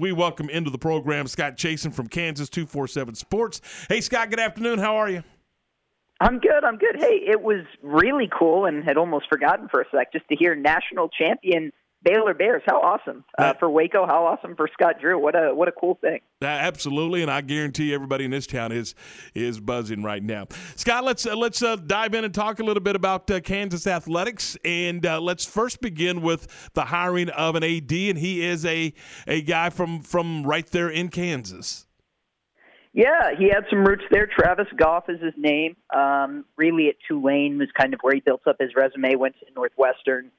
We welcome into the program Scott Chasen from Kansas 247 Sports. Hey, Scott, good afternoon. How are you? I'm good. I'm good. Hey, it was really cool and had almost forgotten for a sec just to hear national champion Baylor Bears. How awesome uh, for Waco! How awesome for Scott Drew! What a what a cool thing. Absolutely, and I guarantee everybody in this town is is buzzing right now. Scott, let's uh, let's uh, dive in and talk a little bit about uh, Kansas athletics, and uh, let's first begin with the hiring of an AD, and he is a a guy from from right there in Kansas. Yeah, he had some roots there. Travis Goff is his name. Um, really, at Tulane was kind of where he built up his resume. Went to Northwestern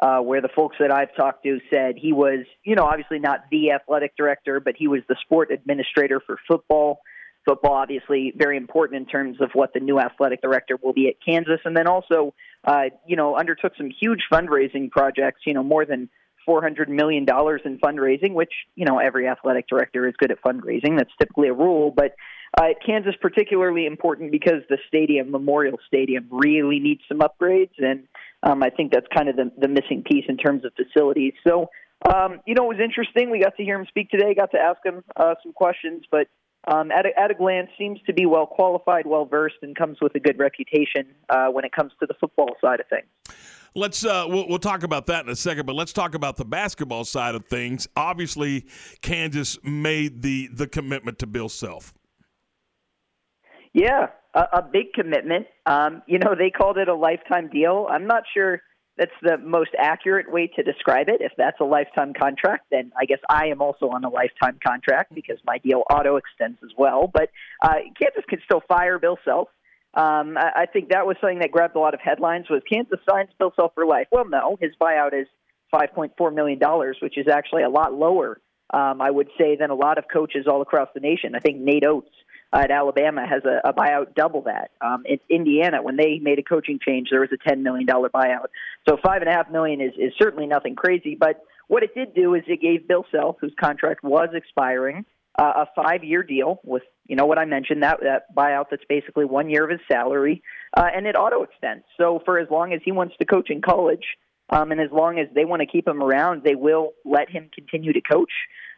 uh, where the folks that I've talked to said he was, you know, obviously not the athletic director, but he was the sport administrator for football. Football, obviously, very important in terms of what the new athletic director will be at Kansas. And then also, uh, you know, undertook some huge fundraising projects, you know, more than $400 million in fundraising, which, you know, every athletic director is good at fundraising. That's typically a rule. But uh, Kansas, particularly important because the stadium, Memorial Stadium, really needs some upgrades. And um, I think that's kind of the, the missing piece in terms of facilities. So, um, you know, it was interesting. We got to hear him speak today, got to ask him uh, some questions, but um, at, a, at a glance, seems to be well qualified, well versed, and comes with a good reputation uh, when it comes to the football side of things. Let's uh, we'll, we'll, talk about that in a second, but let's talk about the basketball side of things. Obviously, Kansas made the the commitment to Bill Self. Yeah, a, a big commitment. Um, you know, they called it a lifetime deal. I'm not sure that's the most accurate way to describe it. If that's a lifetime contract, then I guess I am also on a lifetime contract because my deal auto extends as well. But uh, Kansas can still fire Bill Self. Um, I, I think that was something that grabbed a lot of headlines. Was Kansas signs Bill Self for life? Well, no. His buyout is five point four million dollars, which is actually a lot lower, um, I would say, than a lot of coaches all across the nation. I think Nate Oats uh, at Alabama has a, a buyout double that. Um, in Indiana, when they made a coaching change, there was a ten million dollar buyout. So five and a half million is is certainly nothing crazy. But what it did do is it gave Bill Self, whose contract was expiring, uh, a five year deal with you know what I mentioned that that buyout that's basically one year of his salary, uh, and it auto extends. So for as long as he wants to coach in college. Um, and as long as they want to keep him around, they will let him continue to coach.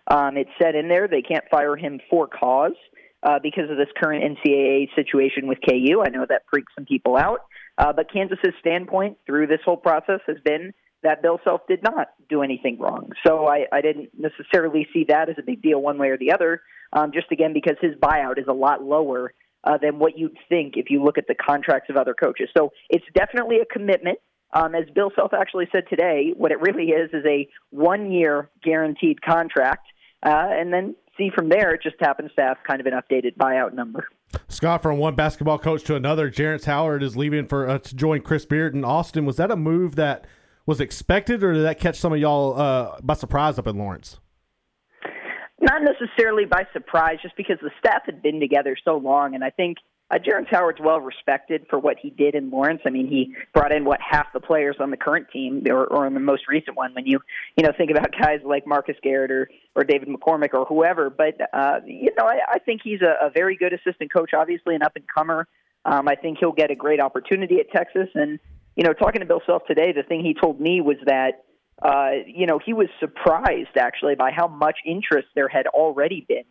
Um, it's said in there they can't fire him for cause uh, because of this current NCAA situation with KU. I know that freaks some people out. Uh, but Kansas's standpoint through this whole process has been that Bill Self did not do anything wrong. So I, I didn't necessarily see that as a big deal one way or the other, um, just again because his buyout is a lot lower uh, than what you'd think if you look at the contracts of other coaches. So it's definitely a commitment. Um, as Bill Self actually said today, what it really is is a one year guaranteed contract. Uh, and then see from there, it just happens to have kind of an updated buyout number. Scott, from one basketball coach to another, Jerrance Howard is leaving for uh, to join Chris Beard in Austin. Was that a move that was expected, or did that catch some of y'all uh, by surprise up in Lawrence? Not necessarily by surprise, just because the staff had been together so long, and I think – uh, Jerrance Howard's well respected for what he did in Lawrence. I mean, he brought in what half the players on the current team, or, or on the most recent one. When you you know think about guys like Marcus Garrett or or David McCormack or whoever, but uh, you know I, I think he's a, a very good assistant coach. Obviously, an up and comer. Um, I think he'll get a great opportunity at Texas. And you know, talking to Bill Self today, the thing he told me was that uh, you know he was surprised actually by how much interest there had already been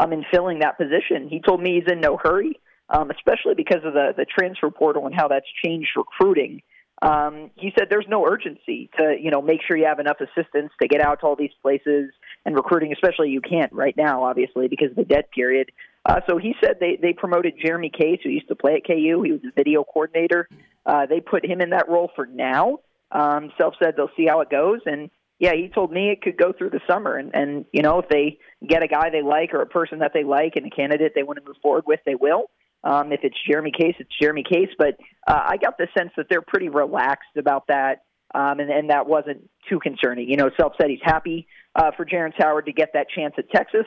um, in filling that position. He told me he's in no hurry um, especially because of the, the transfer portal and how that's changed recruiting. Um, he said there's no urgency to you know make sure you have enough assistants to get out to all these places and recruiting, especially you can't right now, obviously because of the dead period. Uh, so he said they they promoted Jeremy Case, who used to play at KU. He was a video coordinator. Uh, they put him in that role for now. Um, Self said they'll see how it goes, and yeah, he told me it could go through the summer, and and you know if they get a guy they like or a person that they like and a candidate they want to move forward with, they will. Um, if it's Jeremy Case, it's Jeremy Case. But uh, I got the sense that they're pretty relaxed about that, um, and, and that wasn't too concerning. You know, Self said he's happy uh, for Jerrance Howard to get that chance at Texas,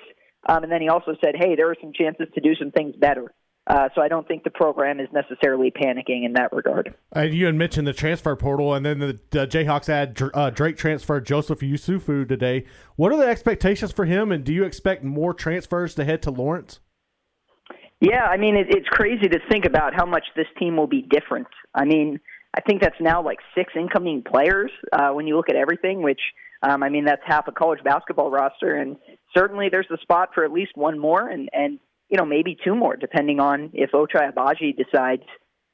um, and then he also said, "Hey, there are some chances to do some things better." Uh, so I don't think the program is necessarily panicking in that regard. Uh, you had mentioned the transfer portal, and then the, the Jayhawks had uh, Drake transfer Joseph Yesufu today. What are the expectations for him, and do you expect more transfers to head to Lawrence? Yeah, I mean, it, it's crazy to think about how much this team will be different. I mean, I think that's now like six incoming players uh, when you look at everything, which, um, I mean, that's half a college basketball roster. And certainly there's a spot for at least one more, and and you know maybe two more, depending on if Ochai Agbaji decides.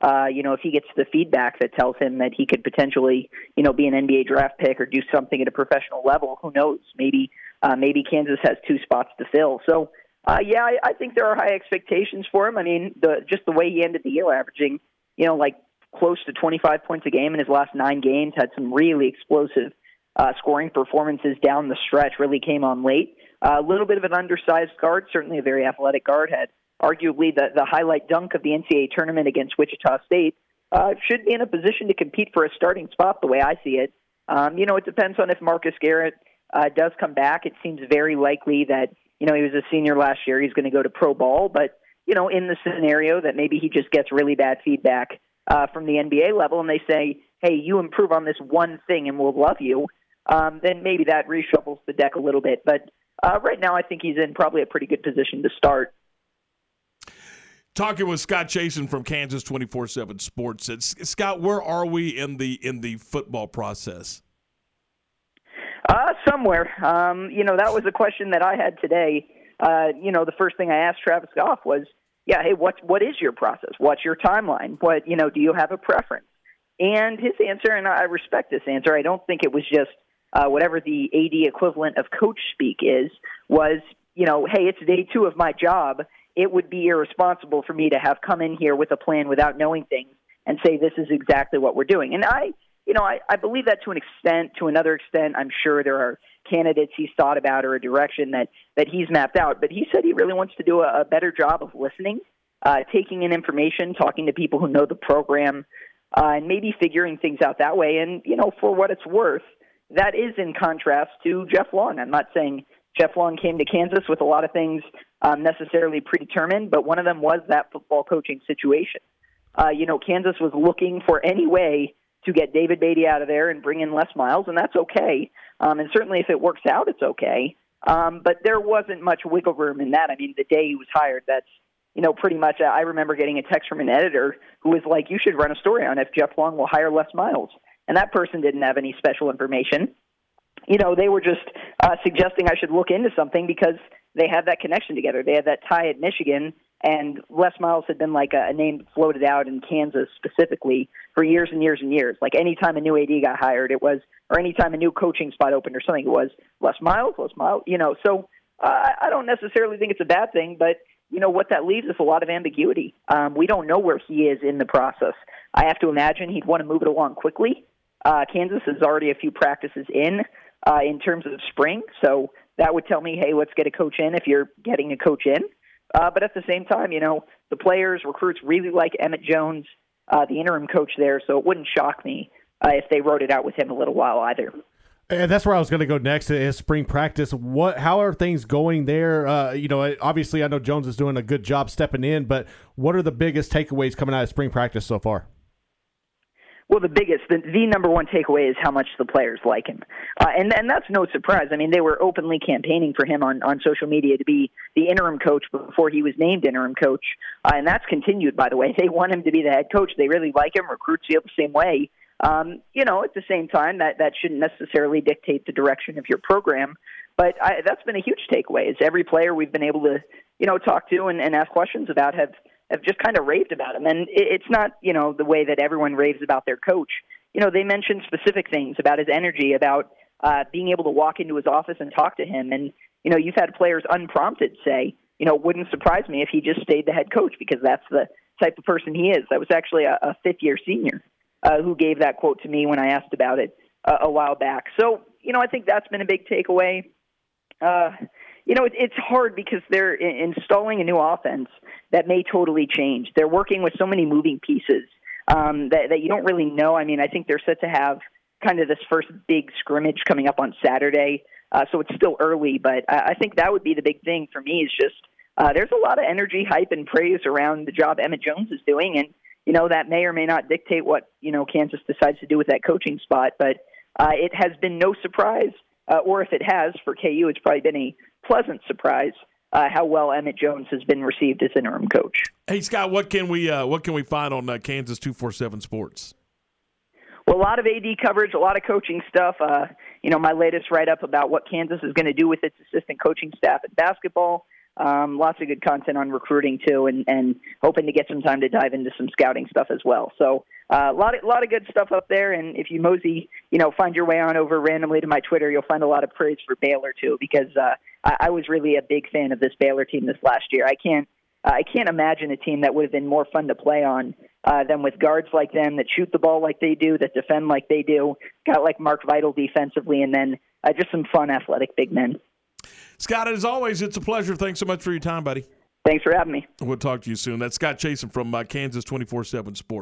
Uh, you know, if he gets the feedback that tells him that he could potentially, you know, be an NBA draft pick or do something at a professional level, who knows? Maybe, uh, maybe Kansas has two spots to fill. So, uh, yeah, I, I think there are high expectations for him. I mean, the just the way he ended the year, averaging, you know, like close to 25 points a game in his last nine games, had some really explosive uh, scoring performances down the stretch. Really came on late. Uh, a little bit of an undersized guard, certainly a very athletic guard. Had arguably the, the highlight dunk of the NCAA tournament against Wichita State. Uh, should be in a position to compete for a starting spot, the way I see it. Um, you know, it depends on if Marcus Garrett uh, does come back. It seems very likely that you know he was a senior last year. He's going to go to pro ball, but you know, in the scenario that maybe he just gets really bad feedback uh, from the NBA level, and they say, "Hey, you improve on this one thing, and we'll love you," um, then maybe that reshuffles the deck a little bit. But uh, right now, I think he's in probably a pretty good position to start. Talking with Scott Chasen from Kansas twenty four seven Sports. Scott, where are we in the in the football process? Uh, somewhere. Um, you know, that was a question that I had today. Uh, you know, the first thing I asked Travis Goff was, "Yeah, hey, what what is your process? What's your timeline? What you know, do you have a preference?" And his answer, and I respect this answer. I don't think it was just uh, whatever the AD equivalent of coach speak is. Was you know, hey, it's day two of my job it would be irresponsible for me to have come in here with a plan without knowing things and say this is exactly what we're doing. And I, you know, I, I believe that to an extent. To another extent, I'm sure there are candidates he's thought about or a direction that that he's mapped out. But he said he really wants to do a, a better job of listening, uh, taking in information, talking to people who know the program, uh, and maybe figuring things out that way. And you know, for what it's worth, that is in contrast to Jeff Long. I'm not saying Jeff Long came to Kansas with a lot of things um, necessarily predetermined, but one of them was that football coaching situation. Uh, you know, Kansas was looking for any way to get David Beaty out of there and bring in Les Miles, and that's okay. Um, and certainly, if it works out, it's okay. Um, but there wasn't much wiggle room in that. I mean, the day he was hired, that's you know pretty much. I remember getting a text from an editor who was like, "You should run a story on if Jeff Long will hire Les Miles," and that person didn't have any special information you know, they were just uh, suggesting I should look into something because they had that connection together. They had that tie at Michigan, and Les Miles had been like a, a name floated out in Kansas specifically for years and years and years. Like anytime a new AD got hired, it was, or anytime a new coaching spot opened or something, it was Les Miles, Les Miles. You know, so uh, I don't necessarily think it's a bad thing, but you know what that leaves is a lot of ambiguity. Um, we don't know where he is in the process. I have to imagine he'd want to move it along quickly. Uh, Kansas is already a few practices in uh, in terms of spring. So that would tell me, hey, let's get a coach in if you're getting a coach in. Uh, but at the same time, you know, the players, recruits really like Emmett Jones, uh, the interim coach there. So it wouldn't shock me uh, if they wrote it out with him a little while either. And that's where I was going to go next is spring practice. What, how are things going there? Uh, you know, obviously I know Jones is doing a good job stepping in, but what are the biggest takeaways coming out of spring practice so far? Well, the biggest, the, the number one takeaway is how much the players like him, uh, and and that's no surprise. I mean, they were openly campaigning for him on on social media to be the interim coach before he was named interim coach, uh, and that's continued. By the way, they want him to be the head coach. They really like him. Recruits feel the same way. Um, you know, at the same time, that that shouldn't necessarily dictate the direction of your program. But I, that's been a huge takeaway. Is every player we've been able to, you know, talk to and, and ask questions about have have just kind of raved about him. And it's not, you know, the way that everyone raves about their coach. You know, they mentioned specific things about his energy, about uh, being able to walk into his office and talk to him. And, you know, you've had players unprompted say, you know, it wouldn't surprise me if he just stayed the head coach because that's the type of person he is. That was actually a, a fifth year senior uh, who gave that quote to me when I asked about it uh, a while back. So, you know, I think that's been a big takeaway. Uh, you know, it, it's hard because they're installing a new offense that may totally change. They're working with so many moving pieces um, that, that you don't really know. I mean, I think they're set to have kind of this first big scrimmage coming up on Saturday, uh, so it's still early. But I, I think that would be the big thing for me is just uh, there's a lot of energy, hype, and praise around the job Emmett Jones is doing, and you know that may or may not dictate what you know Kansas decides to do with that coaching spot. But uh, it has been no surprise, uh, or if it has for KU, it's probably been a pleasant surprise uh, how well Emmett Jones has been received as interim coach. Hey Scott, what can we uh, what can we find on uh, Kansas two four seven Sports? Well, a lot of AD coverage, a lot of coaching stuff. Uh, you know, my latest write up about what Kansas is going to do with its assistant coaching staff at basketball. Um, lots of good content on recruiting too, and, and hoping to get some time to dive into some scouting stuff as well. So a uh, lot of lot of good stuff up there. And if you mosey, you know, find your way on over randomly to my Twitter, you'll find a lot of praise for Baylor too, because uh, I, I was really a big fan of this Baylor team this last year. I can't I can't imagine a team that would have been more fun to play on uh, than with guards like them that shoot the ball like they do, that defend like they do. Got like Mark Vital defensively, and then uh, just some fun athletic big men. Scott, as always, it's a pleasure. Thanks so much for your time, buddy. Thanks for having me. We'll talk to you soon. That's Scott Chasen from uh, Kansas 24 7 Sports.